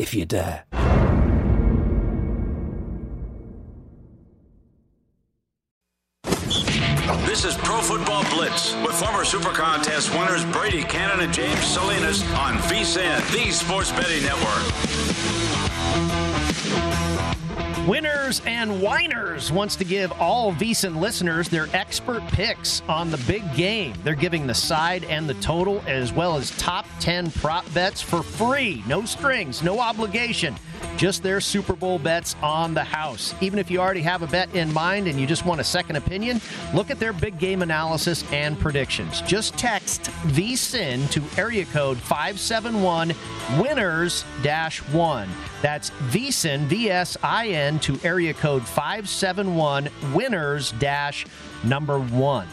if you dare. This is Pro Football Blitz with former Super Contest winners Brady Cannon and James Salinas on VSIN, the Sports Betting Network. Winners and Whiners wants to give all VSIN listeners their expert picks on the big game. They're giving the side and the total, as well as top 10 prop bets for free. No strings, no obligation. Just their Super Bowl bets on the house. Even if you already have a bet in mind and you just want a second opinion, look at their big game analysis and predictions. Just text VSIN to area code 571 winners 1. That's VSIN, V S I N, to area code 571 winners dash number 1.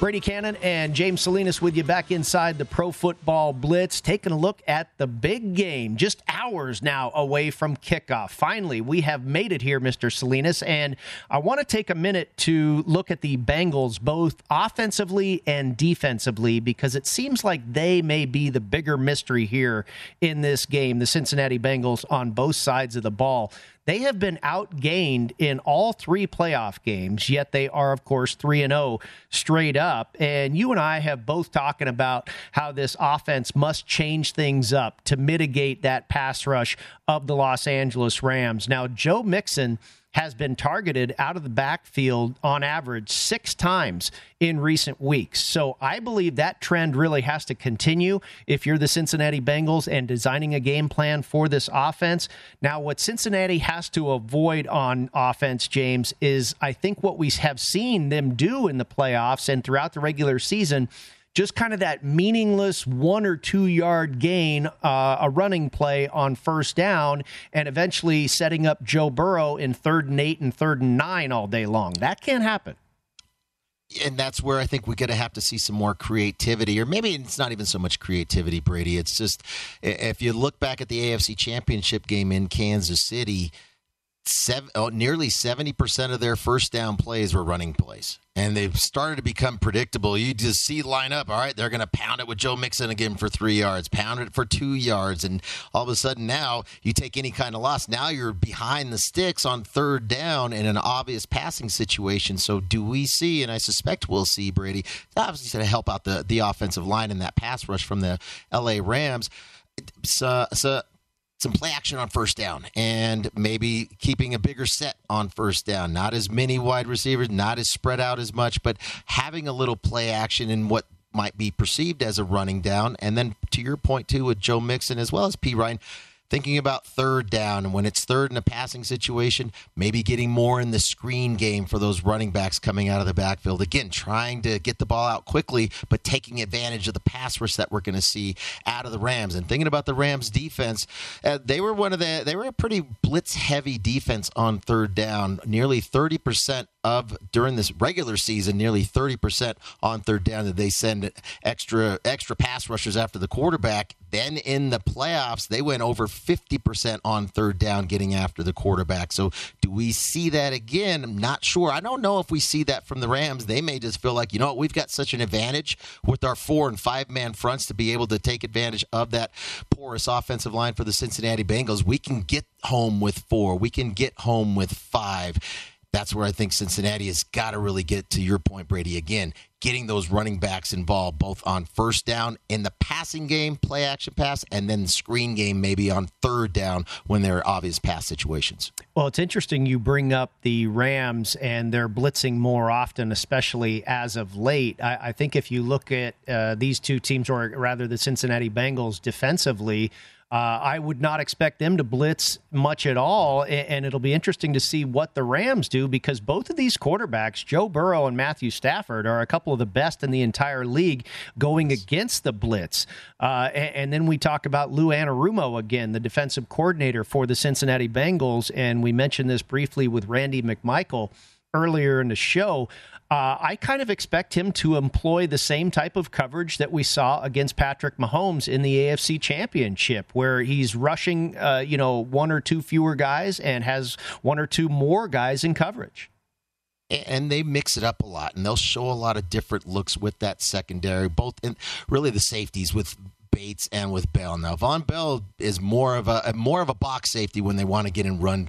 Brady Cannon and James Salinas with you back inside the Pro Football Blitz, taking a look at the big game, just hours now away from kickoff. Finally, we have made it here, Mr. Salinas, and I want to take a minute to look at the Bengals, both offensively and defensively, because it seems like they may be the bigger mystery here in this game, the Cincinnati Bengals on both sides of the ball. They have been outgained in all three playoff games, yet they are, of course, 3 and 0 straight up. And you and I have both talking about how this offense must change things up to mitigate that pass rush of the Los Angeles Rams. Now, Joe Mixon has been targeted out of the backfield on average six times in recent weeks. So I believe that trend really has to continue if you're the Cincinnati Bengals and designing a game plan for this offense. Now, what Cincinnati has to avoid on offense, James, is I think what we have seen them do in the playoffs and throughout the regular season just kind of that meaningless one or two yard gain, uh, a running play on first down, and eventually setting up Joe Burrow in third and eight and third and nine all day long. That can't happen. And that's where I think we're going to have to see some more creativity, or maybe it's not even so much creativity, Brady. It's just if you look back at the AFC Championship game in Kansas City, seven, oh, nearly 70% of their first down plays were running plays. And they've started to become predictable. You just see line up, all right, they're going to pound it with Joe Mixon again for three yards, pound it for two yards. And all of a sudden now you take any kind of loss. Now you're behind the sticks on third down in an obvious passing situation. So do we see, and I suspect we'll see, Brady, obviously going to help out the, the offensive line in that pass rush from the LA Rams. So, uh, so some play action on first down and maybe keeping a bigger set on first down. Not as many wide receivers, not as spread out as much, but having a little play action in what might be perceived as a running down. And then to your point, too, with Joe Mixon as well as Perine, thinking about third down and when it's third in a passing situation, maybe getting more in the screen game for those running backs coming out of the backfield. Again, trying to get the ball out quickly, but taking advantage of the pass rush that we're going to see out of the Rams. And thinking about the Rams defense, uh, they were one of the they were a pretty blitz heavy defense on third down, nearly 30% of during this regular season, nearly 30% on third down that they send extra extra pass rushers after the quarterback. Then in the playoffs, they went over 50% on third down getting after the quarterback. So do we see that again? I'm not sure. I don't know if we see that from the Rams. They may just feel like, you know what, we've got such an advantage with our four and five man fronts to be able to take advantage of that porous offensive line for the Cincinnati Bengals. We can get home with four. We can get home with five that's where I think Cincinnati has got to really get to your point, Brady. Again, getting those running backs involved both on first down in the passing game, play action pass, and then the screen game maybe on third down when there are obvious pass situations. Well, it's interesting you bring up the Rams and they're blitzing more often, especially as of late. I, I think if you look at uh, these two teams, or rather the Cincinnati Bengals defensively, uh, I would not expect them to blitz much at all, and it'll be interesting to see what the Rams do because both of these quarterbacks, Joe Burrow and Matthew Stafford, are a couple of the best in the entire league going against the blitz. Uh, and, and, then we talk about Lou Anarumo again, the defensive coordinator for the Cincinnati Bengals, and we mentioned this briefly with Randy McMichael earlier in the show. Uh, I kind of expect him to employ the same type of coverage that we saw against Patrick Mahomes in the AFC Championship, where he's rushing, uh, you know, one or two fewer guys and has one or two more guys in coverage. And they mix it up a lot, and they'll show a lot of different looks with that secondary, both in really the safeties with Bates and with Bell. Now Von Bell is more of a more of a box safety when they want to get in run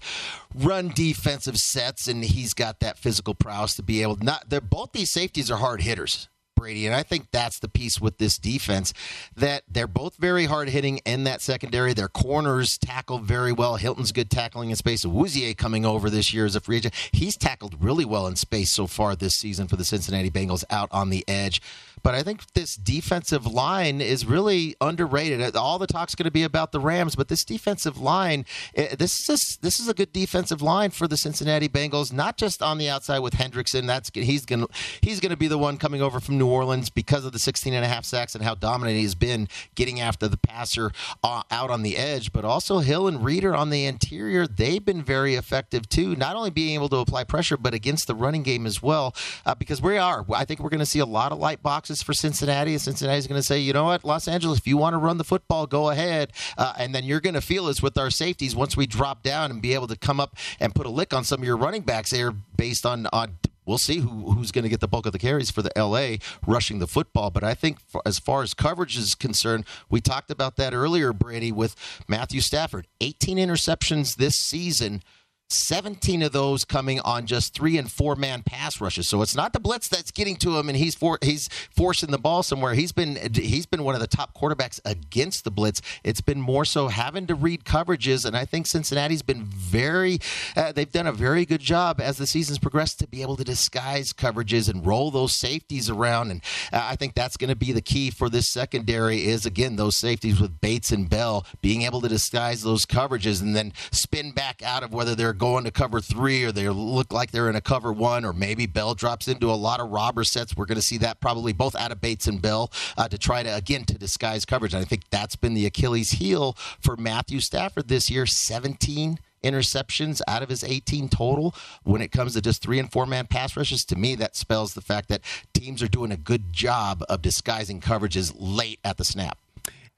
run defensive sets, and he's got that physical prowess to be able to not. They're both these safeties are hard hitters. Brady. And I think that's the piece with this defense that they're both very hard hitting in that secondary. Their corners tackle very well. Hilton's good tackling in space. Awuzie coming over this year as a free agent. He's tackled really well in space so far this season for the Cincinnati Bengals out on the edge. But I think this defensive line is really underrated. All the talk's going to be about the Rams, but this defensive line, eh, this is this is a good defensive line for the Cincinnati Bengals. Not just on the outside with Hendrickson. That's he's going he's going to be the one coming over from New Orleans because of the 16 and a half sacks and how dominant he's been getting after the passer uh, out on the edge. But also Hill and Reader on the interior, they've been very effective too. Not only being able to apply pressure, but against the running game as well. Uh, because we are, I think we're going to see a lot of light box boxes for Cincinnati, and Cincinnati's going to say, you know what, Los Angeles, if you want to run the football, go ahead. Uh, and then you're going to feel us with our safeties once we drop down and be able to come up and put a lick on some of your running backs there based on on we'll see who, who's going to get the bulk of the carries for the LA rushing the football. But I think for, as far as coverage is concerned, we talked about that earlier, Brady, with Matthew Stafford. 18 interceptions this season. 17 of those coming on just three and four man pass rushes. So it's not the blitz that's getting to him and he's for, he's forcing the ball somewhere. He's been he's been one of the top quarterbacks against the blitz. It's been more so having to read coverages and I think Cincinnati's been very uh, they've done a very good job as the season's progressed to be able to disguise coverages and roll those safeties around and uh, I think that's going to be the key for this secondary is again those safeties with Bates and Bell being able to disguise those coverages and then spin back out of whether they're going to cover three or they look like they're in a cover one, or maybe Bell drops into a lot of robber sets. We're going to see that probably both out of Bates and Bell uh, to try to, again, to disguise coverage. And I think that's been the Achilles heel for Matthew Stafford this year 17 interceptions out of his 18 total when it comes to just three and four man pass rushes. To me, that spells the fact that teams are doing a good job of disguising coverages late at the snap.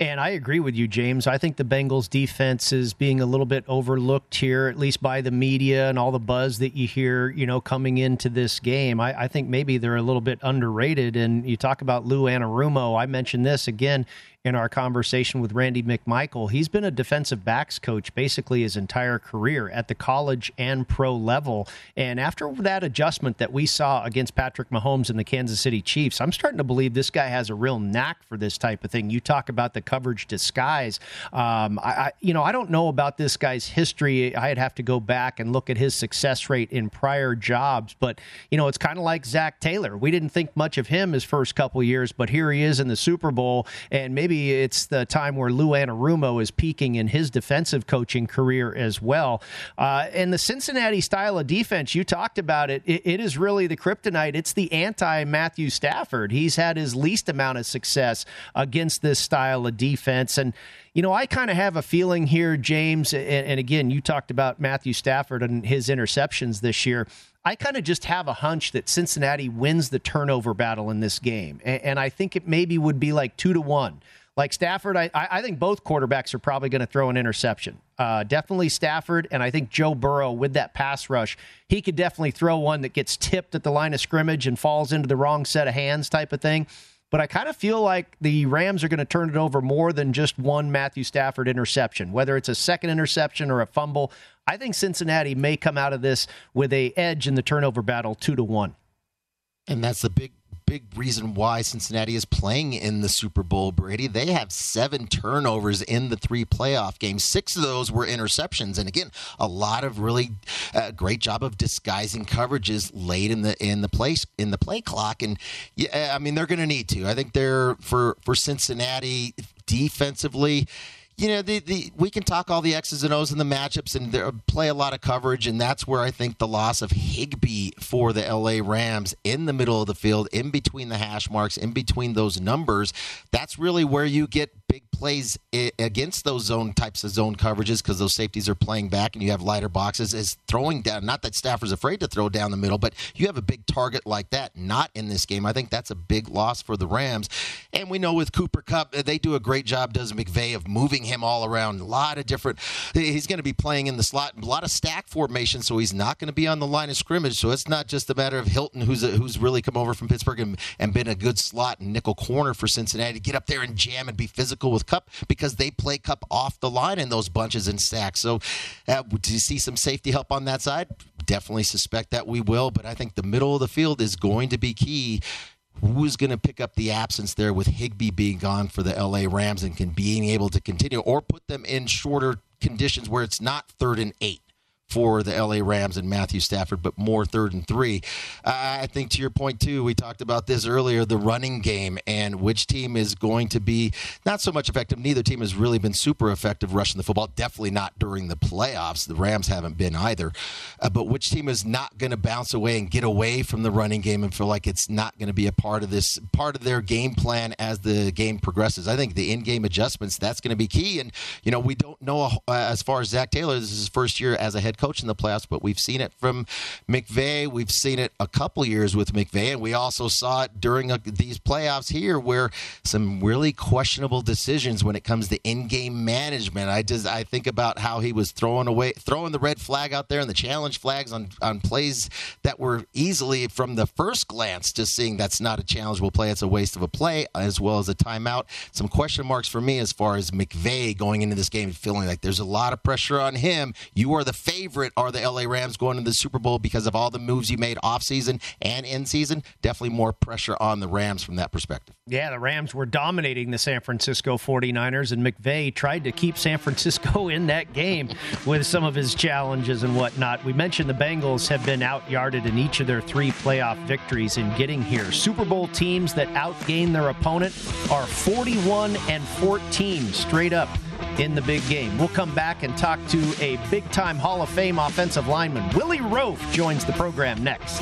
And I agree with you, James. I think the Bengals defense is being a little bit overlooked here, at least by the media and all the buzz that you hear, you know, coming into this game. I, I think maybe they're a little bit underrated. And you talk about Lou Anarumo. I mentioned this again in our conversation with Randy McMichael. He's been a defensive backs coach basically his entire career at the college and pro level. And after that adjustment that we saw against Patrick Mahomes and the Kansas City Chiefs, I'm starting to believe this guy has a real knack for this type of thing. You talk about the coverage disguise. Um, I, I, you know, I don't know about this guy's history. I'd have to go back and look at his success rate in prior jobs. But you know, it's kind of like Zac Taylor. We didn't think much of him his first couple years, but here he is in the Super Bowl, and maybe maybe it's the time where Lou Anarumo is peaking in his defensive coaching career as well. Uh, and the Cincinnati style of defense, you talked about it, it, it is really the kryptonite. It's the anti Matthew Stafford. He's had his least amount of success against this style of defense. And, you know, I kind of have a feeling here, James, and, and again, you talked about Matthew Stafford and his interceptions this year. I kind of just have a hunch that Cincinnati wins the turnover battle in this game. And, and I think it maybe would be like two to one. Like Stafford, I, I think both quarterbacks are probably going to throw an interception. Uh, definitely Stafford, and I think Joe Burrow with that pass rush, he could definitely throw one that gets tipped at the line of scrimmage and falls into the wrong set of hands type of thing. but I kind of feel like the Rams are going to turn it over more than just one Matthew Stafford interception, whether it's a second interception or a fumble. I think Cincinnati may come out of this with a edge in the turnover battle, two to one. And that's the big big reason why Cincinnati is playing in the Super Bowl, Brady. They have seven turnovers in the three playoff games. Six of those were interceptions, and again, a lot of really uh, great job of disguising coverages late in the in the place in the play clock. And yeah, I mean they're going to need to. I think they're for for Cincinnati defensively you know, the, the we can talk all the X's and O's in the matchups and play a lot of coverage, and that's where I think the loss of Higbee for the LA Rams in the middle of the field, in between the hash marks, in between those numbers, that's really where you get big plays against those zone types of zone coverages because those safeties are playing back and you have lighter boxes is throwing down not that Stafford's afraid to throw down the middle but you have a big target like that not in this game. I think that's a big loss for the Rams. And we know with Cooper Kupp, they do a great job does McVay of moving him all around a lot of different he's going to be playing in the slot a lot of stack formation so he's not going to be on the line of scrimmage so it's not just a matter of Hilton who's a, who's really come over from Pittsburgh and, and been a good slot and nickel corner for Cincinnati to get up there and jam and be physical with Kupp because they play Kupp off the line in those bunches and stacks. So, uh, do you see some safety help on that side? Definitely suspect that we will, but I think the middle of the field is going to be key who's going to pick up the absence there with Higbee being gone for the LA Rams and can being able to continue or put them in shorter conditions where it's not third and eight for the LA Rams and Matthew Stafford, but more third and three. I think to your point, too, we talked about this earlier the running game and which team is going to be not so much effective. Neither team has really been super effective rushing the football, definitely not during the playoffs. The Rams haven't been either. Uh, but which team is not going to bounce away and get away from the running game and feel like it's not going to be a part of this, part of their game plan as the game progresses? I think the in game adjustments, that's going to be key. And, you know, we don't know uh, as far as Zac Taylor, this is his first year as a head coach in the playoffs, but we've seen it from McVay. We've seen it a couple years with McVay, and we also saw it during a, these playoffs here, where some really questionable decisions when it comes to in-game management. I just I think about how he was throwing away, throwing the red flag out there and the challenge flags on on plays that were easily from the first glance just seeing that's not a challengeable play, it's a waste of a play, as well as a timeout. Some question marks for me as far as McVay going into this game, feeling like there's a lot of pressure on him. You are the favorite favorite are the LA Rams going to the Super Bowl because of all the moves you made off season and in season. Definitely more pressure on the Rams from that perspective. Yeah, the Rams were dominating the San Francisco 49ers, and McVay tried to keep San Francisco in that game with some of his challenges and whatnot. We mentioned the Bengals have been outyarded in each of their three playoff victories in getting here. Super Bowl teams that outgain their opponent are 41 and 14 straight up in the big game. We'll come back and talk to a big time Hall of Fame offensive lineman. Willie Roaf joins the program next.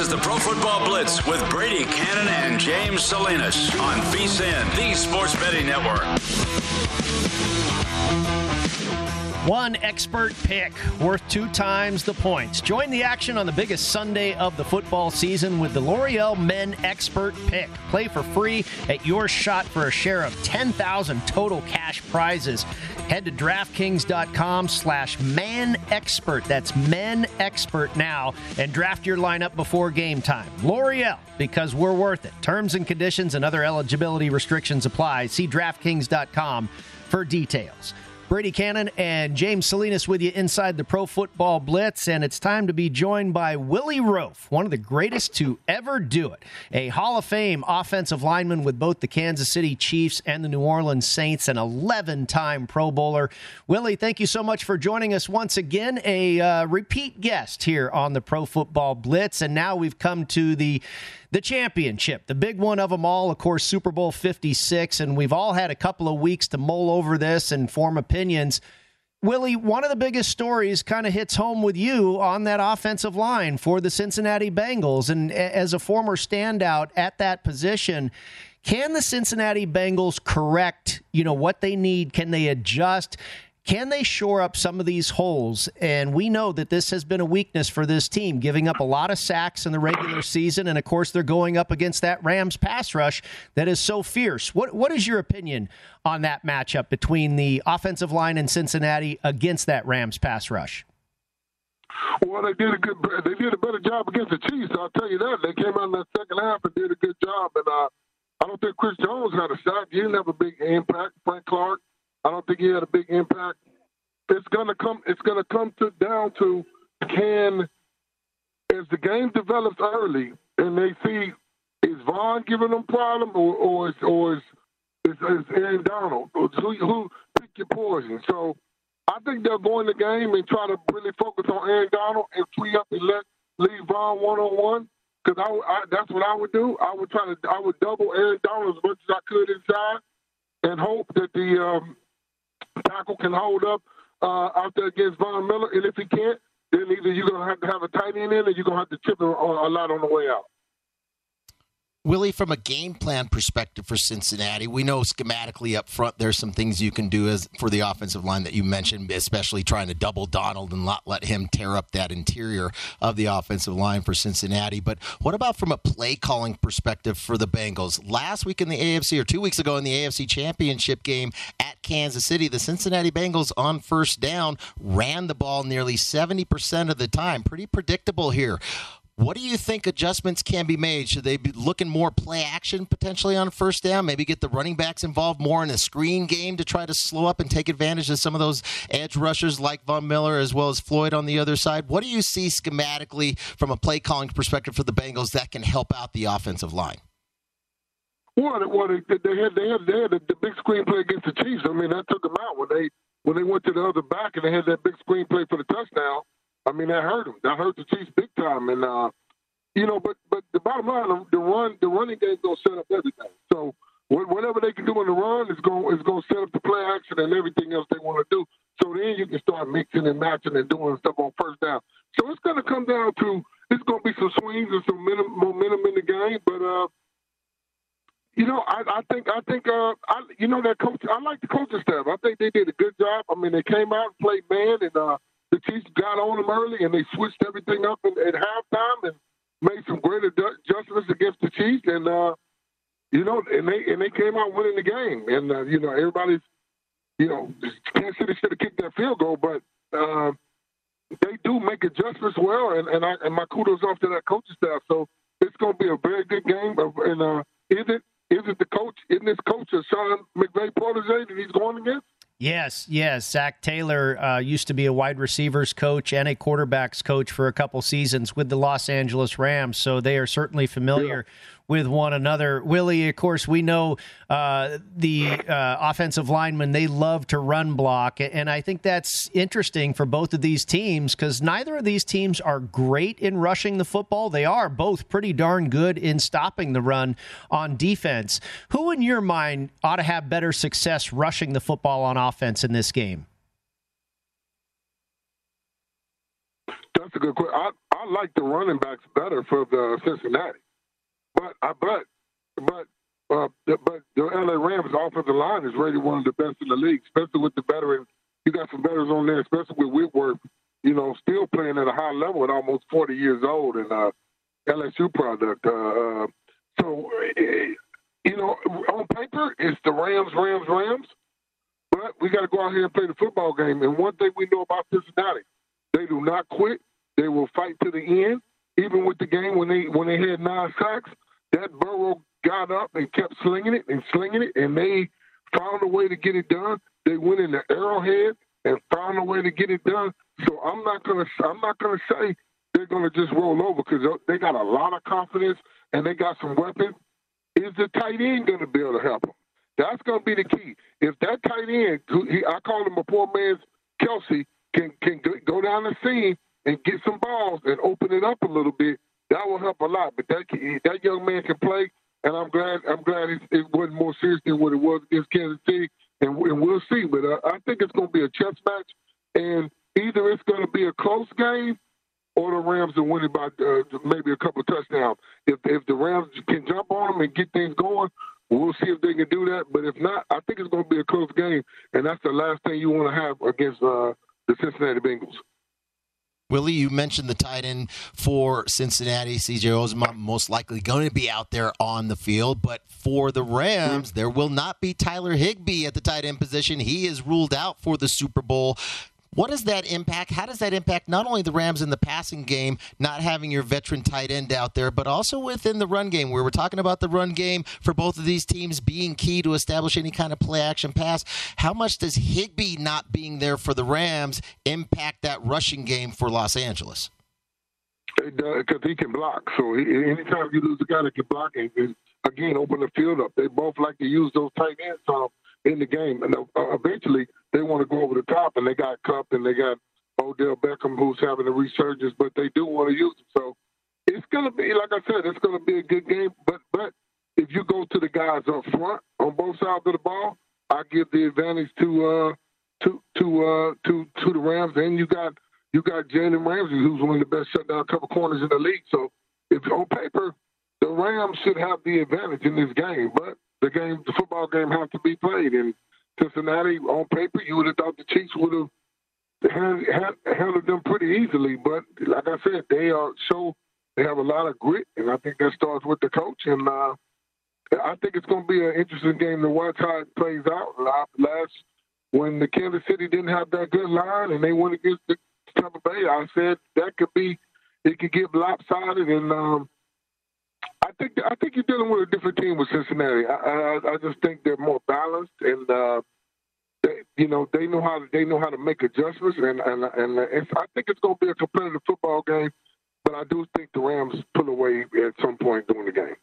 This is the Pro Football Blitz with Brady Cannon and James Salinas on VSIN, the Sports Betting Network. One expert pick worth two times the points. Join the action on the biggest Sunday of the football season with the L'Oreal Men Expert Pick. Play for free at your shot for a share of 10,000 total cash prizes. Head to DraftKings.com slash man expert. That's men expert now and draft your lineup before game time. L'Oreal, because we're worth it. Terms and conditions and other eligibility restrictions apply. See DraftKings.com for details. Brady Cannon and James Salinas with you inside the Pro Football Blitz, and it's time to be joined by Willie Roaf, one of the greatest to ever do it. A Hall of Fame offensive lineman with both the Kansas City Chiefs and the New Orleans Saints, an 11 time Pro Bowler. Willie, thank you so much for joining us once again, a uh, repeat guest here on the Pro Football Blitz, and now we've come to the the championship, the big one of them all, of course, Super Bowl 56. And we've all had a couple of weeks to mull over this and form opinions. Willie, one of the biggest stories kind of hits home with you on that offensive line for the Cincinnati Bengals. And as a former standout at that position, can the Cincinnati Bengals correct, you know, what they need? Can they adjust? Can they shore up some of these holes? And we know that this has been a weakness for this team, giving up a lot of sacks in the regular season. And of course, they're going up against that Rams pass rush that is so fierce. What What is your opinion on that matchup between the offensive line in Cincinnati against that Rams pass rush? Well, they did a good. They did a better job against the Chiefs. I'll tell you that. They came out in that second half and did a good job. And uh, I don't think Chris Jones had a shot. He didn't have a big impact. Frank Clark I don't think he had a big impact. It's gonna come. It's gonna come to down to can as the game develops early and they see is Von giving them problem or or is or is, is, is Aaron Donald who, who pick your poison. So I think they'll go in the game and try to really focus on Aaron Donald and free up and let leave Von one on one. Because I, I, that's what I would do. I would try to I would double Aaron Donald as much as I could inside and hope that the um, tackle can hold up uh, out there against Von Miller, and if he can't, then either you're to have to have a tight end in, or you're to have to chip him a lot on the way out. Willie, from a game plan perspective for Cincinnati, we know schematically up front there's some things you can do as for the offensive line that you mentioned, especially trying to double Donald and not let him tear up that interior of the offensive line for Cincinnati. But what about from a play calling perspective for the Bengals? Last week in the AFC or two weeks ago in the AFC Championship game at Kansas City, the Cincinnati Bengals on first down ran the ball nearly 70% of the time. Pretty predictable here. What do you think adjustments can be made? Should they be looking more play action potentially on first down? Maybe get the running backs involved more in a screen game to try to slow up and take advantage of some of those edge rushers like Von Miller as well as Floyd on the other side. What do you see schematically from a play calling perspective for the Bengals that can help out the offensive line? Well, well they, they had they had they had the, the big screen play against the Chiefs. I mean, that took them out when they when they went to the other back and they had that big screen play for the touchdown. I mean, that hurt them. That hurt the Chiefs big time. And uh, you know, but but the bottom line, the run, the running game gonna set up everything. So whatever they can do in the run is going is going to set up the play action and everything else they want to do. So then you can start mixing and matching and doing stuff on first down. So it's going to come down to it's going to be some swings and some momentum in the game, but. uh you know, I, I think I think uh, I you know that coach. I like the coaching staff. I think they did a good job. I mean, they came out and played man, and uh, the Chiefs got on them early, and they switched everything up in, at halftime and made some great adjustments against the Chiefs, and uh, you know, and they and they came out winning the game. And uh, you know, everybody's, you know, Kansas City should have kicked that field goal, but uh, they do make adjustments well, and and, I, and my kudos off to that coaching staff. So it's going to be a very good game. And uh, is it is it the coach? Isn't this coach a Sean McVay protege that he's going against? Yes, yes. Zac Taylor uh, used to be a wide receivers coach and a quarterbacks coach for a couple seasons with the Los Angeles Rams, so they are certainly familiar yeah with one another. Willie, of course, we know uh, the uh, offensive linemen, they love to run block. And I think that's interesting for both of these teams because neither of these teams are great in rushing the football. They are both pretty darn good in stopping the run on defense. Who, in your mind, ought to have better success rushing the football on offense in this game? That's a good question. I, I like the running backs better for the Cincinnati. But I but but uh, but the LA Rams offensive line is really one of the best in the league, especially with the veteran you got some veterans on there, especially with Whitworth. You know, still playing at a high level at almost 40 years old, and uh, LSU product. Uh, uh so, eh, you know, on paper, it's the Rams, Rams, Rams. But we got to go out here and play the football game. And one thing we know about Cincinnati, they do not quit. They will fight to the end. Even with the game when they when they had nine sacks, that Burrow got up and kept slinging it and slinging it, and they found a way to get it done. They went in the arrowhead and found a way to get it done. So I'm not gonna I'm not gonna say they're gonna just roll over because uh, they got a lot of confidence and they got some weapons. Is the tight end gonna be able to help them? That's gonna be the key. If that tight end, I call him a poor man's Kelsey, can can go down the seam and get some balls and open it up a little bit, that will help a lot. But that that young man can play, and I'm glad I'm glad it, it wasn't more serious than what it was against Kansas City, and, and we'll see. But uh, I think it's going to be a chess match, and either it's going to be a close game or the Rams are winning by uh, maybe a couple touchdowns. If if the Rams can jump on them and get things going, we'll see if they can do that. But if not, I think it's going to be a close game, and that's the last thing you want to have against uh, the Cincinnati Bengals. Willie, you mentioned the tight end for Cincinnati. CJ Uzomah most likely going to be out there on the field, but for the Rams, there will not be Tyler Higbee at the tight end position. He is ruled out for the Super Bowl. What does that impact? How does that impact not only the Rams in the passing game, not having your veteran tight end out there, but also within the run game, where we're talking about the run game for both of these teams being key to establish any kind of play action pass? How much does Higbee not being there for the Rams impact that rushing game for Los Angeles? Because he can block. So he, anytime you lose a guy that can block, and, and again, open the field up. They both like to use those tight ends um, in the game. And uh, eventually, they want to go over the top, and they got Kupp and they got Odell Beckham who's having a resurgence, but they do want to use him. So it's going to be, like I said, it's going to be a good game. But but if you go to the guys up front on both sides of the ball, I give the advantage to uh, to to uh, to to the Rams, and you got you got Jalen Ramsey, who's one of the best shutdown cover corners in the league. So if on paper, the Rams should have the advantage in this game, but the game, the football game, has to be played and Cincinnati, on paper, you would have thought the Chiefs would have handled them pretty easily. But like I said, they are so they have a lot of grit, and I think that starts with the coach. And uh, I think it's going to be an interesting game to watch how it plays out. Last when the Kansas City didn't have that good line and they went against the Tampa Bay, I said that could be it could get lopsided and. Um, I think I think you're dealing with a different team with Cincinnati. I, I, I just think they're more balanced, and uh, they, you know they know how to, they know how to make adjustments, and and and I think it's going to be a competitive football game. But I do think the Rams pull away at some point during the game.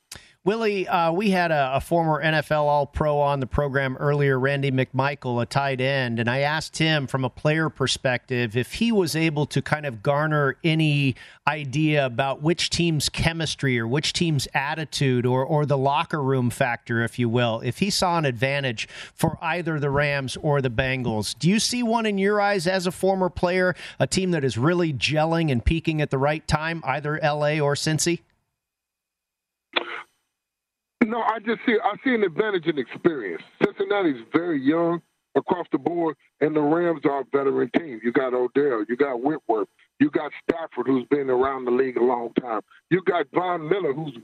Willie, uh, we had a, a, former NFL All Pro on the program earlier, Randy McMichael, a tight end, and I asked him from a player perspective if he was able to kind of garner any idea about which team's chemistry or which team's attitude or, or the locker room factor, if you will, if he saw an advantage for either the Rams or the Bengals. Do you see one in your eyes as a former player, a team that is really gelling and peaking at the right time, either LA or Cincy? No, I just see I see an advantage in experience. Cincinnati's very young across the board, and the Rams are a veteran team. You got Odell, you got Whitworth, you got Stafford, who's been around the league a long time. You got Von Miller, who's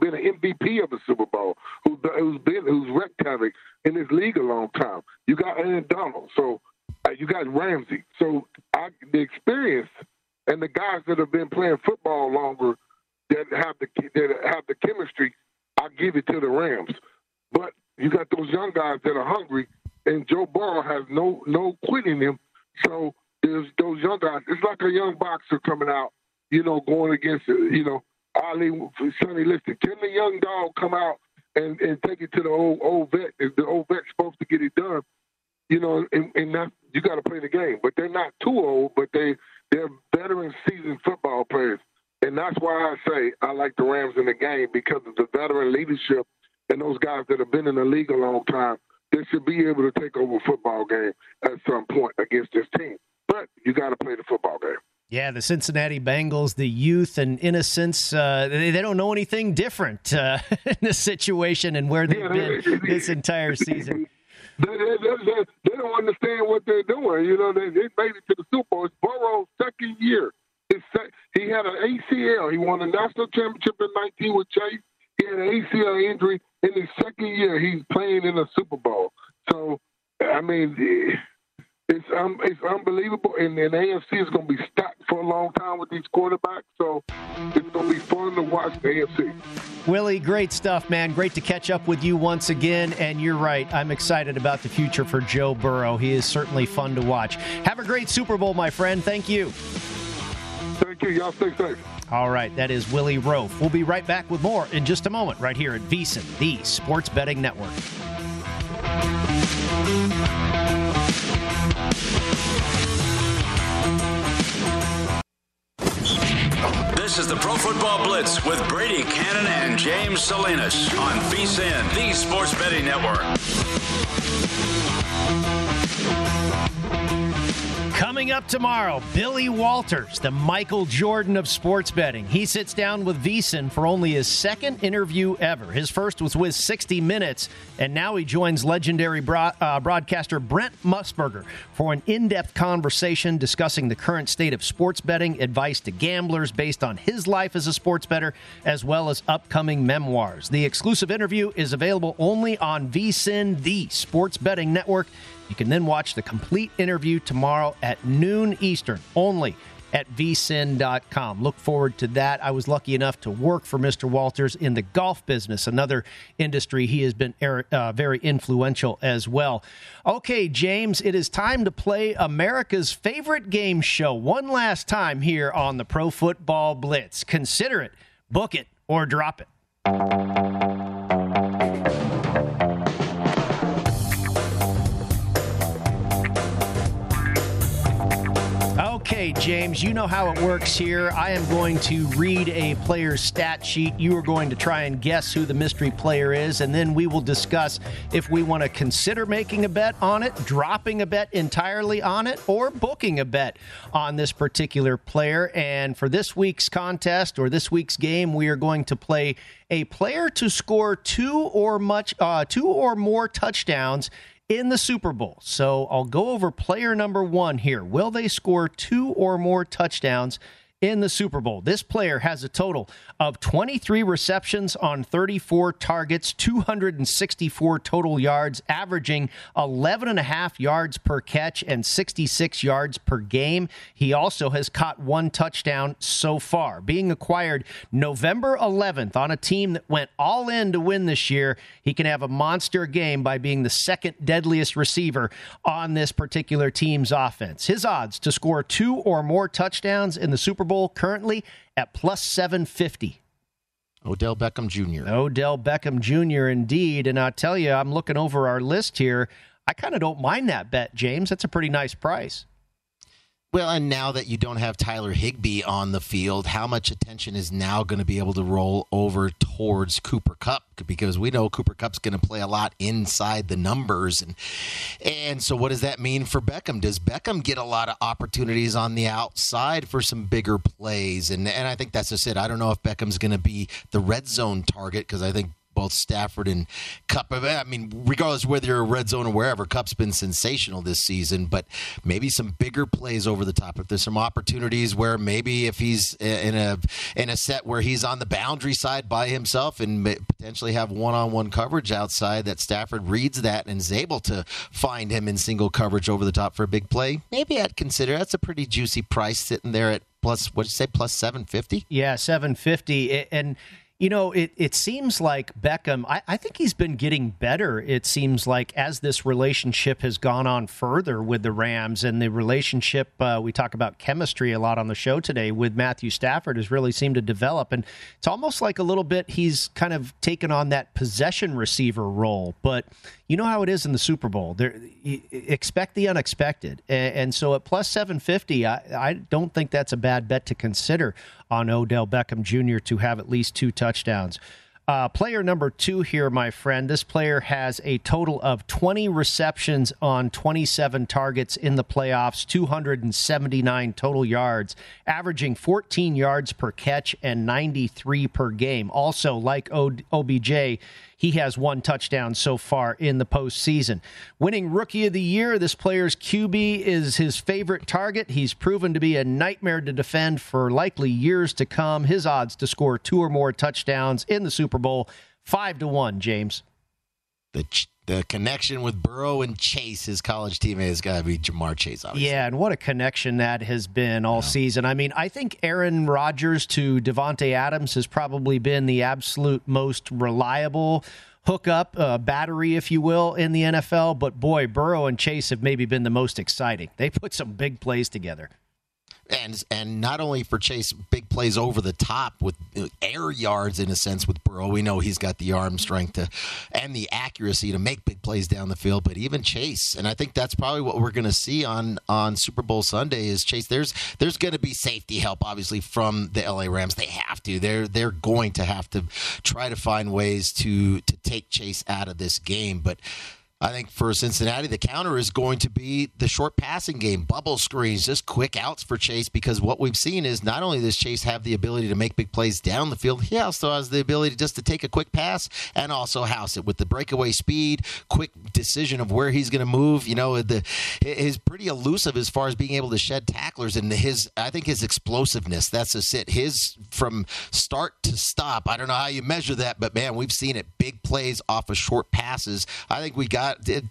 been an MVP of the Super Bowl, who's been who's wrecked havoc in this league a long time. You got Aaron Donald, so uh, you got Ramsey. So I, the experience and the guys that have been playing football longer that have the that have the chemistry I give it to the Rams. But you got those young guys that are hungry, and Joe Burrow has no no quit in him. So there's those young guys. It's like a young boxer coming out, you know, going against you know Ali Sonny Liston. Can the young dog come out and, and take it to the old old vet? If the old vet's supposed to get it done, you know, and, and that you got to play the game. But they're not too old, but they they're veteran, seasoned football players. And that's why I say I like the Rams in the game because of the veteran leadership and those guys that have been in the league a long time. They should be able to take over a football game at some point against this team. But you got to play the football game. Yeah, the Cincinnati Bengals, the youth and innocence, uh, they, they, don't know anything different uh, in this situation and where they've been this entire season. They, they, they, they, don't understand what they're doing. You know, they, they made it to the Super Bowl. It's Burrow's second year. Sec- he had an ACL. He won a national championship in 19 with Chase. He had an ACL injury in his second year. He's playing in a Super Bowl. So, I mean, it's um, it's unbelievable, and then AFC is going to be stacked for a long time with these quarterbacks. So it's going to be fun to watch the AFC. Willie, great stuff, man. Great to catch up with you once again. And you're right, I'm excited about the future for Joe Burrow. He is certainly fun to watch. Have a great Super Bowl, my friend. Thank you. Thank you. Y'all stay safe. All right, that is Willie Roaf. We'll be right back with more in just a moment, right here at VSIN, the Sports Betting Network. This is the Pro Football Blitz with Brady Cannon and James Salinas on VSIN, the Sports Betting Network. Coming up tomorrow, Billy Walters, the Michael Jordan of sports betting. He sits down with VSIN for only his second interview ever. His first was with 60 Minutes, and now he joins legendary uh, broadcaster Brent Musburger for an in depth conversation discussing the current state of sports betting, advice to gamblers based on his life as a sports bettor, as well as upcoming memoirs. The exclusive interview is available only on VSIN, the sports betting network. You can then watch the complete interview tomorrow at noon Eastern, only at vsin.com. Look forward to that. I was lucky enough to work for Mr. Walters in the golf business, another industry he has been er, uh, very influential as well. Okay, James, it is time to play America's favorite game show one last time here on the Pro Football Blitz. Consider it, book it, or drop it. Okay, James, you know how it works here. I am going to read a player's stat sheet. You are going to try and guess who the mystery player is, and then we will discuss if we want to consider making a bet on it, dropping a bet entirely on it, or booking a bet on this particular player. And for this week's contest or this week's game, we are going to play a player to score two or much uh, two or more touchdowns in the Super Bowl. So I'll go over player number one here. Will they score two or more touchdowns in the Super Bowl. This player has a total of 23 receptions on 34 targets, 264 total yards, averaging 11 and a half yards per catch and 66 yards per game. He also has caught one touchdown so far, being acquired November 11th on a team that went all in to win this year. He can have a monster game by being the second deadliest receiver on this particular team's offense. His odds to score two or more touchdowns in the Super Bowl Bowl currently at plus 750. Odell Beckham Jr. Odell Beckham Jr. Indeed, and I tell you, I'm looking over our list here. I kind of don't mind that bet, James. That's a pretty nice price. Well, and now that you don't have Tyler Higbee on the field, how much attention is now going to be able to roll over towards Cooper Kupp? Because we know Cooper Kupp's going to play a lot inside the numbers, and and so what does that mean for Beckham? Does Beckham get a lot of opportunities on the outside for some bigger plays? And and I think that's just it. I don't know if Beckham's going to be the red zone target because I think both Stafford and Kupp. I mean, regardless whether you're a red zone or wherever, Kupp's been sensational this season. But maybe some bigger plays over the top. If there's some opportunities where maybe if he's in a in a set where he's on the boundary side by himself and potentially have one-on-one coverage outside, that Stafford reads that and is able to find him in single coverage over the top for a big play. Maybe I'd consider that's a pretty juicy price sitting there at plus. What did you say? Plus seven fifty? Yeah, seven fifty and you know, it, it seems like Beckham, I, I, think he's been getting better. It seems like as this relationship has gone on further with the Rams and the relationship, uh, we talk about chemistry a lot on the show today with Matthew Stafford has really seemed to develop. And it's almost like a little bit he's kind of taken on that possession receiver role. But you know how it is in the Super Bowl. There, expect the unexpected, and, so at plus seven fifty, I, I don't think that's a bad bet to consider on Odell Beckham Jr. to have at least two touchdowns. Uh, player number two here, my friend. This player has a total of 20 receptions on 27 targets in the playoffs, 279 total yards, averaging 14 yards per catch and 93 per game. Also, like OBJ, He has one touchdown so far in the postseason. Winning Rookie of the Year, this player's QB is his favorite target. He's proven to be a nightmare to defend for likely years to come. His odds to score two or more touchdowns in the Super Bowl, five to one, James. The the connection with Burrow and Chase, his college teammate, has got to be Ja'Marr Chase. Obviously. Yeah, and what a connection that has been all yeah. season. I mean, I think Aaron Rodgers to Davante Adams has probably been the absolute most reliable hookup, uh, battery, if you will, in the NFL. But boy, Burrow and Chase have maybe been the most exciting. They put some big plays together and and not only for Chase, big plays over the top with uh, air yards in a sense with Burrow. We know he's got the arm strength to, and the accuracy to make big plays down the field. But even Chase, and I think that's probably what we're going to see on on Super Bowl Sunday is Chase. There's there's going to be safety help, obviously, from the LA Rams. They have to. They're they're going to have to try to find ways to to take Chase out of this game, but. I think for Cincinnati, the counter is going to be the short passing game, bubble screens, just quick outs for Chase. Because what we've seen is not only does Chase have the ability to make big plays down the field, he also has the ability just to take a quick pass and also house it with the breakaway speed, quick decision of where he's going to move. You know, the is pretty elusive as far as being able to shed tacklers and his. I think his explosiveness. That's just it. His from start to stop. I don't know how you measure that, but man, we've seen it. Big plays off of short passes. I think we got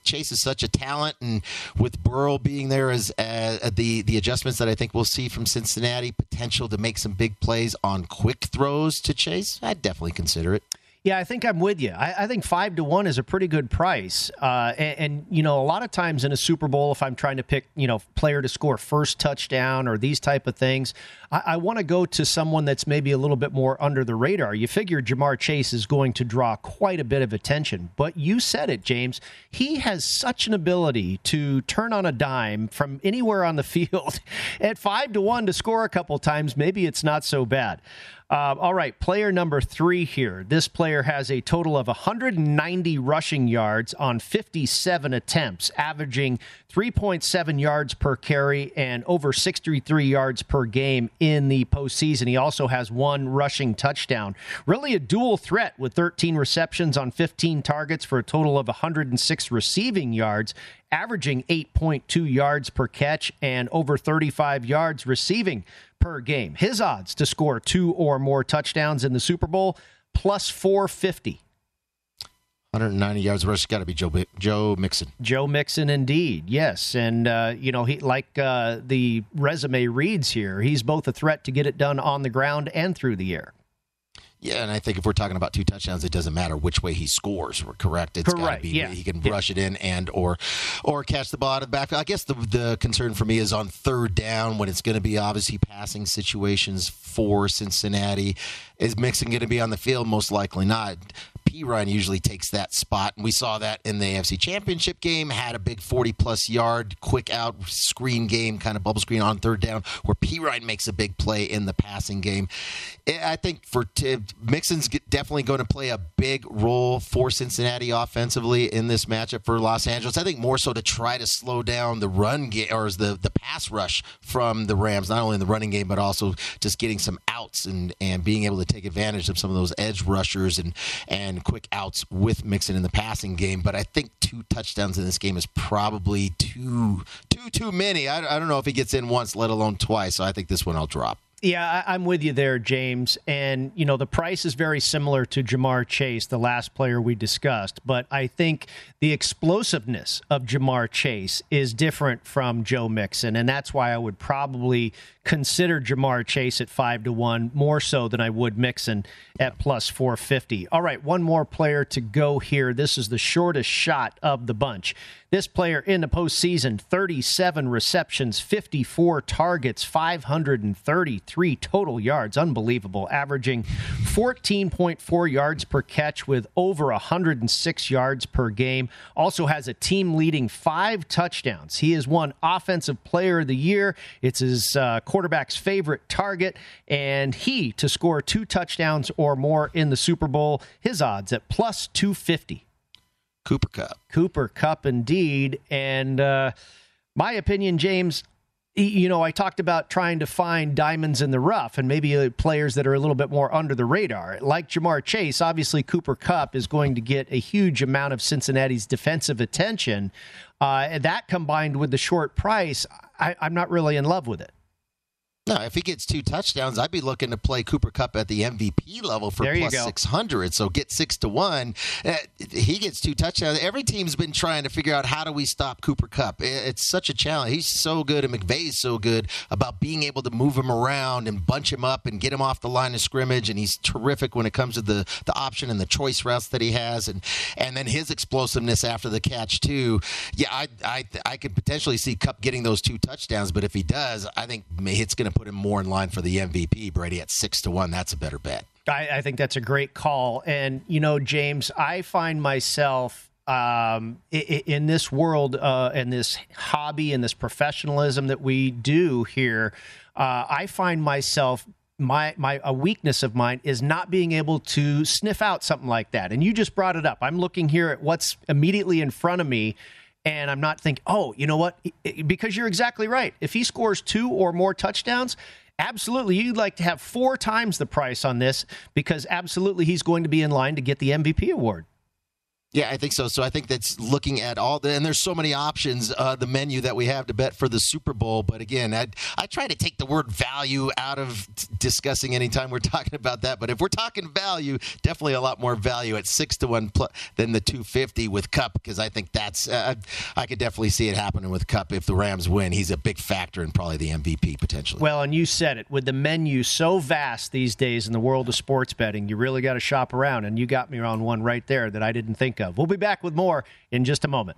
Chase is such a talent, and with Burrow being there as uh, the the adjustments that I think we'll see from Cincinnati, potential to make some big plays on quick throws to Chase, I'd definitely consider it. Yeah, I think I'm with you. I, I, think five to one is a pretty good price. Uh, and, and, you know, a lot of times in a Super Bowl, if I'm trying to pick, you know, player to score first touchdown or these type of things, I, I want to go to someone that's maybe a little bit more under the radar. You figure Ja'Marr Chase is going to draw quite a bit of attention, but you said it, James. He has such an ability to turn on a dime from anywhere on the field. At five to one to score a couple times, maybe it's not so bad. Uh, all right, player number three here. This player has a total of 190 rushing yards on 57 attempts, averaging 3.7 yards per carry and over 63 yards per game in the postseason. He also has one rushing touchdown. Really a dual threat with 13 receptions on 15 targets for a total of 106 receiving yards averaging 8.2 yards per catch and over 35 yards receiving per game. His odds to score two or more touchdowns in the Super Bowl plus 450. 190 yards rush got to be Joe Joe Mixon. Joe Mixon, indeed, yes, and uh, you know he like uh, the resume reads here. He's both a threat to get it done on the ground and through the air. Yeah, and I think if we're talking about two touchdowns, it doesn't matter which way he scores. Correct? It's got to be yeah. he can brush yeah. it in and or or catch the ball out of the backfield. I guess the the concern for me is on third down when it's going to be obviously passing situations for Cincinnati. Is Mixon going to be on the field? Most likely not. Perine usually takes that spot. And we saw that in the AFC Championship game, had a big 40 plus yard, quick out screen game, kind of bubble screen on third down, where Perine makes a big play in the passing game. I think for t- Mixon's definitely going to play a big role for Cincinnati offensively in this matchup for Los Angeles. I think more so to try to slow down the run game or the, the pass rush from the Rams, not only in the running game, but also just getting some outs and, and being able to take advantage of some of those edge rushers and, and quick outs with Mixon in the passing game, but I think two touchdowns in this game is probably too too too many. I, I don't know if he gets in once, let alone twice. So I think this one I'll drop. Yeah, I, am with you there, James. And, you know, the price is very similar to Ja'Marr Chase, the last player we discussed. But I think the explosiveness of Ja'Marr Chase is different from Joe Mixon. And that's why I would probably consider Ja'Marr Chase at 5 to 1 more so than I would Mixon at plus 450. All right, one more player to go here. This is the shortest shot of the bunch. This player in the postseason 37 receptions, 54 targets, 533 total yards. Unbelievable. Averaging 14.4 yards per catch with over 106 yards per game. Also has a team leading five touchdowns. He has won Offensive Player of the Year. It's his uh, quarterback's favorite target, and he to score two touchdowns or more in the Super Bowl. His odds at plus 250. Cooper Kupp. Cooper Kupp, indeed. And uh, my opinion, James, you know, I talked about trying to find diamonds in the rough and maybe uh, players that are a little bit more under the radar. Like Ja'Marr Chase, obviously Cooper Kupp is going to get a huge amount of Cincinnati's defensive attention. Uh, that combined with the short price, I, I'm not really in love with it. No, if he gets two touchdowns, I'd be looking to play Cooper Kupp at the MVP level for plus 600. So get six to one. Uh, he gets two touchdowns. Every team's been trying to figure out how do we stop Cooper Kupp. It's such a challenge. He's so good, and McVay's so good about being able to move him around and bunch him up and get him off the line of scrimmage. And he's terrific when it comes to the, the option and the choice routes that he has. And and then his explosiveness after the catch, too. Yeah, I, I, I could potentially see Kupp getting those two touchdowns, but if he does, I think it's going to put him more in line for the MVP. Brady at six to one. That's a better bet. I, I think that's a great call. And you know, James, I find myself um, in this world uh, and this hobby and this professionalism that we do here. Uh, I find myself my my a weakness of mine is not being able to sniff out something like that. And you just brought it up. I'm looking here at what's immediately in front of me and I'm not thinking, oh, you know what? Because you're exactly right. If he scores two or more touchdowns, absolutely, you'd like to have four times the price on this because absolutely he's going to be in line to get the MVP award. Yeah, I think so. So I think that's looking at all the, and there's so many options, uh, the menu that we have to bet for the Super Bowl. But again, I, I try to take the word value out of t- discussing anytime we're talking about that. But if we're talking value, definitely a lot more value at six to one plus than the 250 with Kupp because I think that's, uh, I could definitely see it happening with Kupp if the Rams win. He's a big factor in probably the MVP potentially. Well, and you said it with the menu so vast these days in the world of sports betting, you really got to shop around. And you got me on one right there that I didn't think of We'll be back with more in just a moment.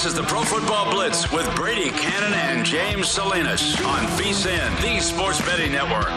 This is the Pro Football Blitz with Brady Cannon and James Salinas on VSIN, the Sports Betting Network.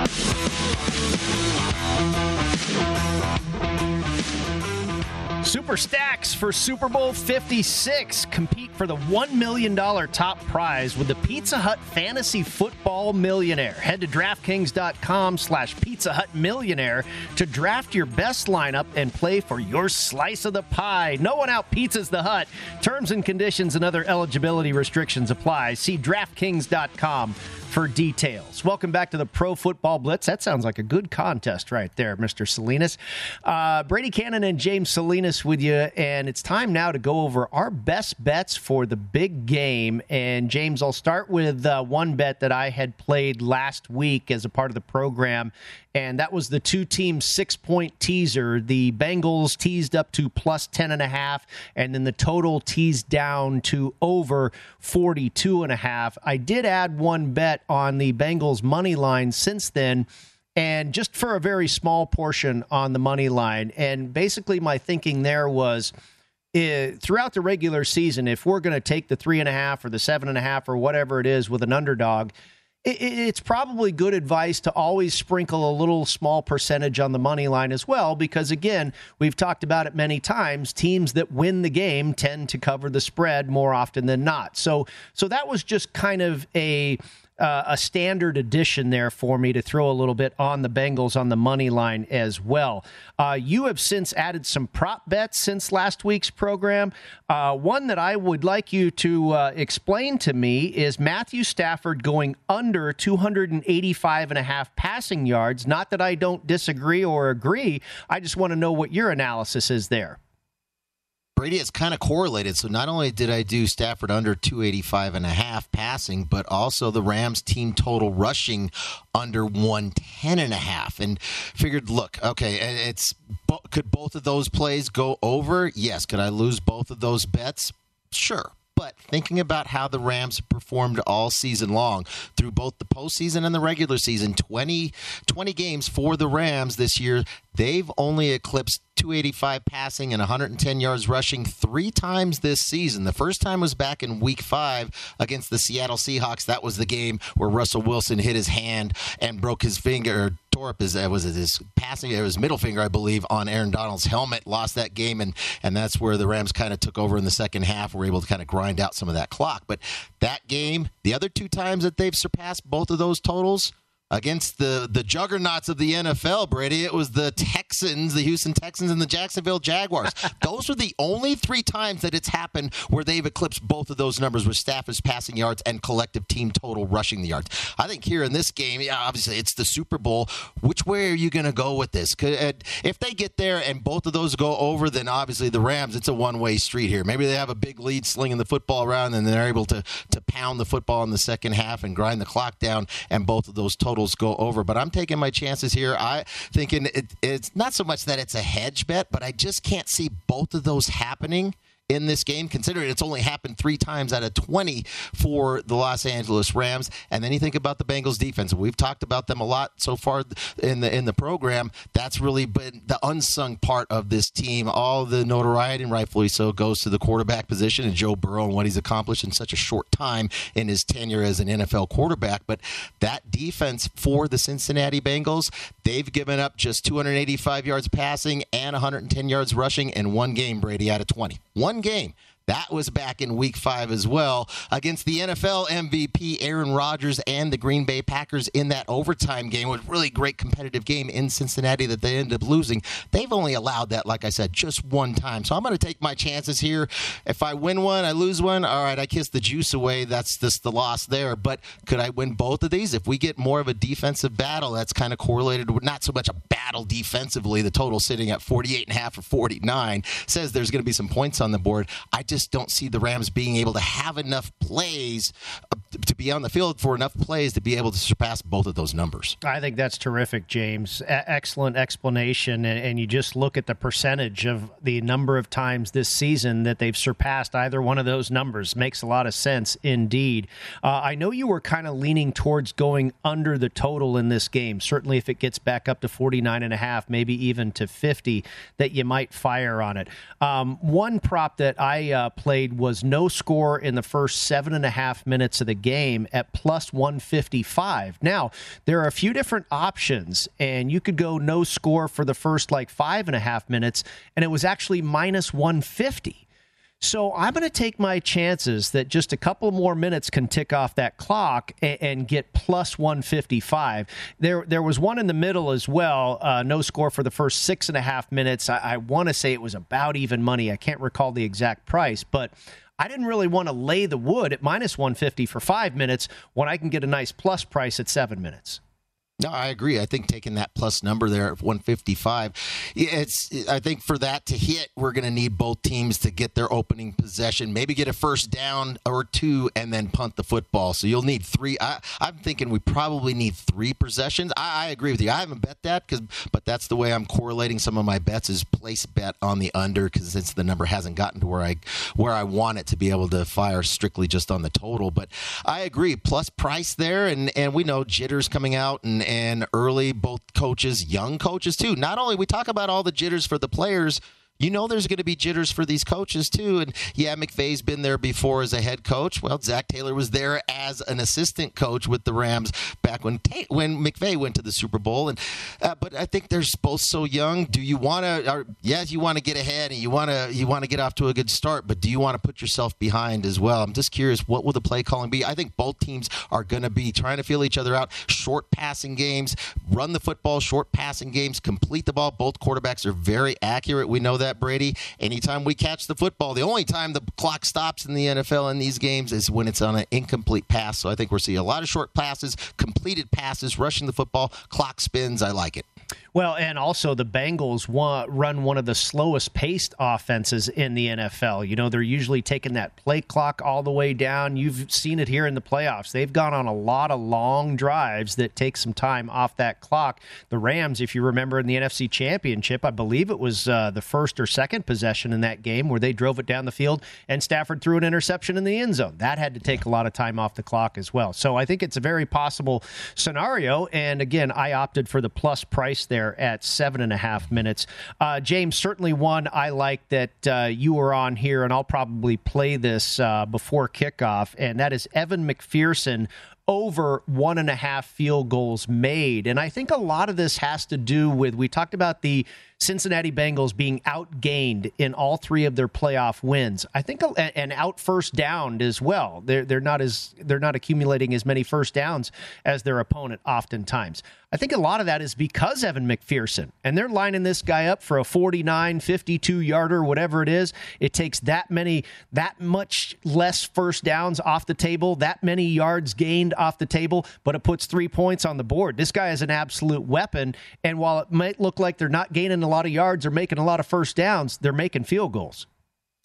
Super Stacks for Super Bowl 56. Compete for the $1 million top prize with the Pizza Hut Fantasy Football Millionaire. Head to DraftKings.com slash Pizza Hut Millionaire to draft your best lineup and play for your slice of the pie. No one out pizzas the Hut. Terms and conditions and other eligibility restrictions apply. See DraftKings.com for details. Welcome back to the Pro Football Blitz. That sounds like a good contest right there, Mr. Salinas. Uh, Brady Cannon and James Salinas with you, and it's time now to go over our best bets for the big game. And James, I'll start with uh, one bet that I had played last week as a part of the program, and that was the two team six point teaser. The Bengals teased up to plus 10.5, and then the total teased down to over 42.5. I did add one bet on the Bengals money line since then. And just for a very small portion on the money line. And basically, my thinking there was uh, throughout the regular season, if we're going to take the three and a half or the seven and a half or whatever it is with an underdog, it's probably good advice to always sprinkle a little small percentage on the money line as well, because again, we've talked about it many times. Teams that win the game tend to cover the spread more often than not. So, so that was just kind of a uh, a standard addition there for me to throw a little bit on the Bengals on the money line as well. Uh, you have since added some prop bets since last week's program. Uh, one that I would like you to uh, explain to me is Matthew Stafford going under 285 and a half passing yards. Not that I don't disagree or agree. I just want to know what your analysis is there. Brady, it's kind of correlated. So not only did I do Stafford under 285 and a half passing, but also the Rams team total rushing under 110 and a half. And figured, look, okay, it's could both of those plays go over? Yes. Could I lose both of those bets? Sure. But thinking about how the Rams performed all season long through both the postseason and the regular season, 20, 20 games for the Rams this year, they've only eclipsed 285 passing and 110 yards rushing three times this season. The first time was back in week five against the Seattle Seahawks. That was the game where Russell Wilson hit his hand and broke his finger, or tore up his, uh, was his passing, it was middle finger, I believe, on Aaron Donald's helmet, lost that game. And, and that's where the Rams kind of took over in the second half, were able to kind of grind out some of that clock. But that game, the other two times that they've surpassed both of those totals, against the the juggernauts of the NFL, Brady. It was the Texans, the Houston Texans, and the Jacksonville Jaguars. those are the only three times that it's happened where they've eclipsed both of those numbers with Stafford's passing yards and collective team total rushing the yards. I think here in this game, obviously it's the Super Bowl. Which way are you going to go with this? Uh, if they get there and both of those go over, then obviously the Rams, it's a one way street here. Maybe they have a big lead slinging the football around and they're able to to pound the football in the second half and grind the clock down, and both of those totals go over. But I'm taking my chances here. I thinking it, it's not so much that it's a hedge bet, but I just can't see both of those happening in this game, considering it's only happened three times out of 20 for the Los Angeles Rams. And then you think about the Bengals defense. We've talked about them a lot so far in the in the program. That's really been the unsung part of this team. All the notoriety, and rightfully so, goes to the quarterback position and Joe Burrow and what he's accomplished in such a short time in his tenure as an NFL quarterback. But that defense for the Cincinnati Bengals, they've given up just 285 yards passing and 110 yards rushing in one game, Brady, out of 20. One game. That was back in week five as well against the NFL MVP Aaron Rodgers and the Green Bay Packers in that overtime game. It was really great competitive game in Cincinnati that they ended up losing. They've only allowed that, like I said, just one time. So I'm going to take my chances here. If I win one, I lose one. All right, I kiss the juice away. That's just the loss there. But could I win both of these? If we get more of a defensive battle, that's kind of correlated with not so much a battle defensively. The total sitting at 48 and a half or 49 says there's going to be some points on the board. I just don't see the Rams being able to have enough plays uh, to be on the field for enough plays to be able to surpass both of those numbers. I think that's terrific, James. A- excellent explanation. And, and, you just look at the percentage of the number of times this season that they've surpassed either one of those numbers. Makes a lot of sense indeed. Uh, I know you were kind of leaning towards going under the total in this game. Certainly, if it gets back up to 49 and a half, maybe even to 50, that you might fire on it. Um, one prop that I uh, Uh, played was no score in the first seven and a half minutes of the game at plus 155. Now, there are a few different options, and you could go no score for the first like five and a half minutes, and it was actually minus 150. So I'm going to take my chances that just a couple more minutes can tick off that clock and, and get plus 155. There, there was one in the middle as well. Uh, no score for the first six and a half minutes. I, I want to say it was about even money. I can't recall the exact price, but I didn't really want to lay the wood at minus 150 for five minutes when I can get a nice plus price at seven minutes. No, I agree. I think taking that plus number there at 155, it's. I think for that to hit, we're going to need both teams to get their opening possession, maybe get a first down or two, and then punt the football. So you'll need three. I, am thinking we probably need three possessions. I, I agree with you. I haven't bet that because, but that's the way I'm correlating some of my bets is place bet on the under because since the number hasn't gotten to where I where I want it to be able to fire strictly just on the total. But I agree. Plus price there, and and we know jitters coming out and and early both coaches, young coaches too. Not only we talk about all the jitters for the players, you know there's going to be jitters for these coaches too. And yeah, McVay's been there before as a head coach. Well, Zac Taylor was there as an assistant coach with the Rams back when when McVay went to the Super Bowl. And uh, but I think they're both so young. Do you want to? Yes, you want to get ahead and you want to you want to get off to a good start, but do you want to put yourself behind as well? I'm just curious, what will the play calling be? I think both teams are going to be trying to feel each other out. Short passing games, run the football, short passing games, complete the ball. Both quarterbacks are very accurate. We know that Brady. Anytime we catch the football, the only time the clock stops in the NFL in these games is when it's on an incomplete pass. So I think we're seeing a lot of short passes, completed passes, rushing the football, clock spins. I like it. Well, and also the Bengals run one of the slowest paced offenses in the NFL. You know, they're usually taking that play clock all the way down. You've seen it here in the playoffs. They've gone on a lot of long drives that take some time off that clock. The Rams, if you remember in the NFC Championship, I believe it was uh, the first or second possession in that game where they drove it down the field and Stafford threw an interception in the end zone. That had to take a lot of time off the clock as well. So I think it's a very possible scenario. And again, I opted for the plus price there at seven and a half minutes. Uh, James, certainly one I like that uh, you were on here, and I'll probably play this uh, before kickoff, and that is Evan McPherson over one and a half field goals made. And I think a lot of this has to do with we talked about the Cincinnati Bengals being outgained in all three of their playoff wins. I think and out first downed as well. They're they're not as they're not accumulating as many first downs as their opponent oftentimes. I think a lot of that is because Evan McPherson and they're lining this guy up for a 49, 52 yarder, whatever it is. It takes that many, that much less first downs off the table, that many yards gained off the table, but it puts three points on the board. This guy is an absolute weapon. And while it might look like they're not gaining a lot of yards or making a lot of first downs, they're making field goals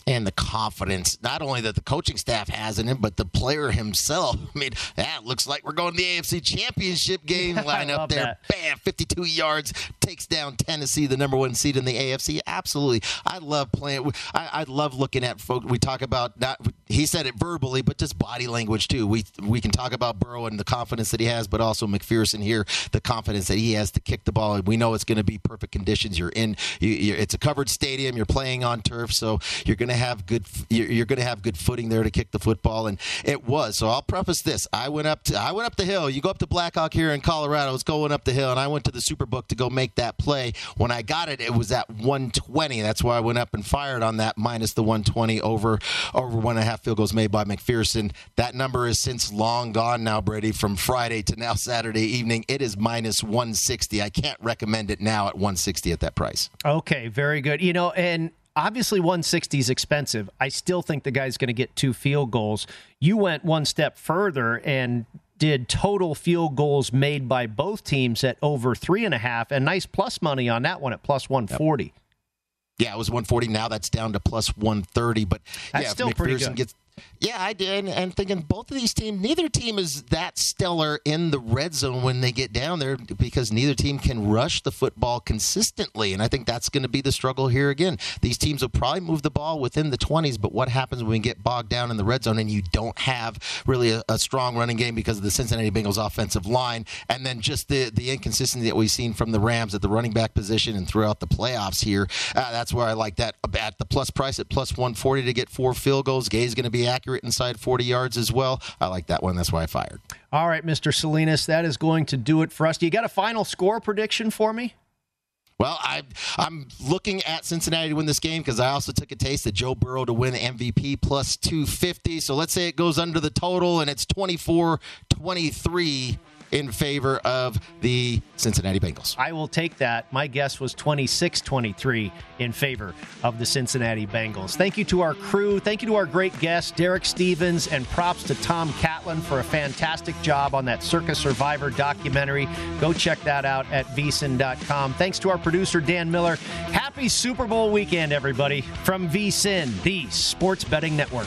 and the confidence not only that the coaching staff has in him, but the player himself. I mean, that looks like we're going to the AFC Championship game line up there. That. Bam, 52 yards, takes down Tennessee, the number one seed in the AFC. Absolutely, I love playing. I, I love looking at folks. We talk about not. He said it verbally, but just body language too. We we can talk about Burrow and the confidence that he has, but also McPherson here, the confidence that he has to kick the ball. And we know it's going to be perfect conditions. You're in. You, it's a covered stadium. You're playing on turf, so you're going to have good you're going to have good footing there to kick the football and it was. So I'll preface this. I went up to I went up the hill. You go up to Blackhawk here in Colorado It's going up the hill and I went to the Superbook to go make that play. When I got it it was at 120 that's why I went up and fired on that minus the 120 over over one and a half field goals made by McPherson. That number is since long gone now Brady from Friday to now Saturday evening. It is minus 160 I can't recommend it now at 160 at that price. Okay very good. You know and obviously 160 is expensive. I still think the guy's going to get two field goals. You went one step further and did total field goals made by both teams at over three and a half, and nice plus money on that one at plus 140. Yep. Yeah, it was 140. Now that's down to plus 130. But that's yeah, still pretty good. Gets, yeah, I did. And thinking both of these teams, neither team is that stellar in the red zone when they get down there because neither team can rush the football consistently. And I think that's going to be the struggle here again. These teams will probably move the ball within the 20s, but what happens when we get bogged down in the red zone and you don't have really a, a strong running game because of the Cincinnati Bengals offensive line and then just the, the inconsistency that we've seen from the Rams at the running back position and throughout the playoffs here? Uh, that's where I like that at the plus price at plus 140 to get four field goals. Gay's going to be accurate inside 40 yards as well. I like that one. That's why I fired. All right, Mr. Salinas, that is going to do it for us. Do you got a final score prediction for me? Well, I, I'm looking at Cincinnati to win this game because I also took a taste of Joe Burrow to win MVP plus 250. So let's say it goes under the total and it's 24 23 in favor of the Cincinnati Bengals. I will take that. My guess was 26 23 in favor of the Cincinnati Bengals. Thank you to our crew. Thank you to our great guest, Derek Stevens, and props to Tom Catlin for a fantastic job on that Circa Survivor documentary. Go check that out at vsin.com. Thanks to our producer, Dan Miller. Happy Super Bowl weekend, everybody, from vsin, the sports betting network.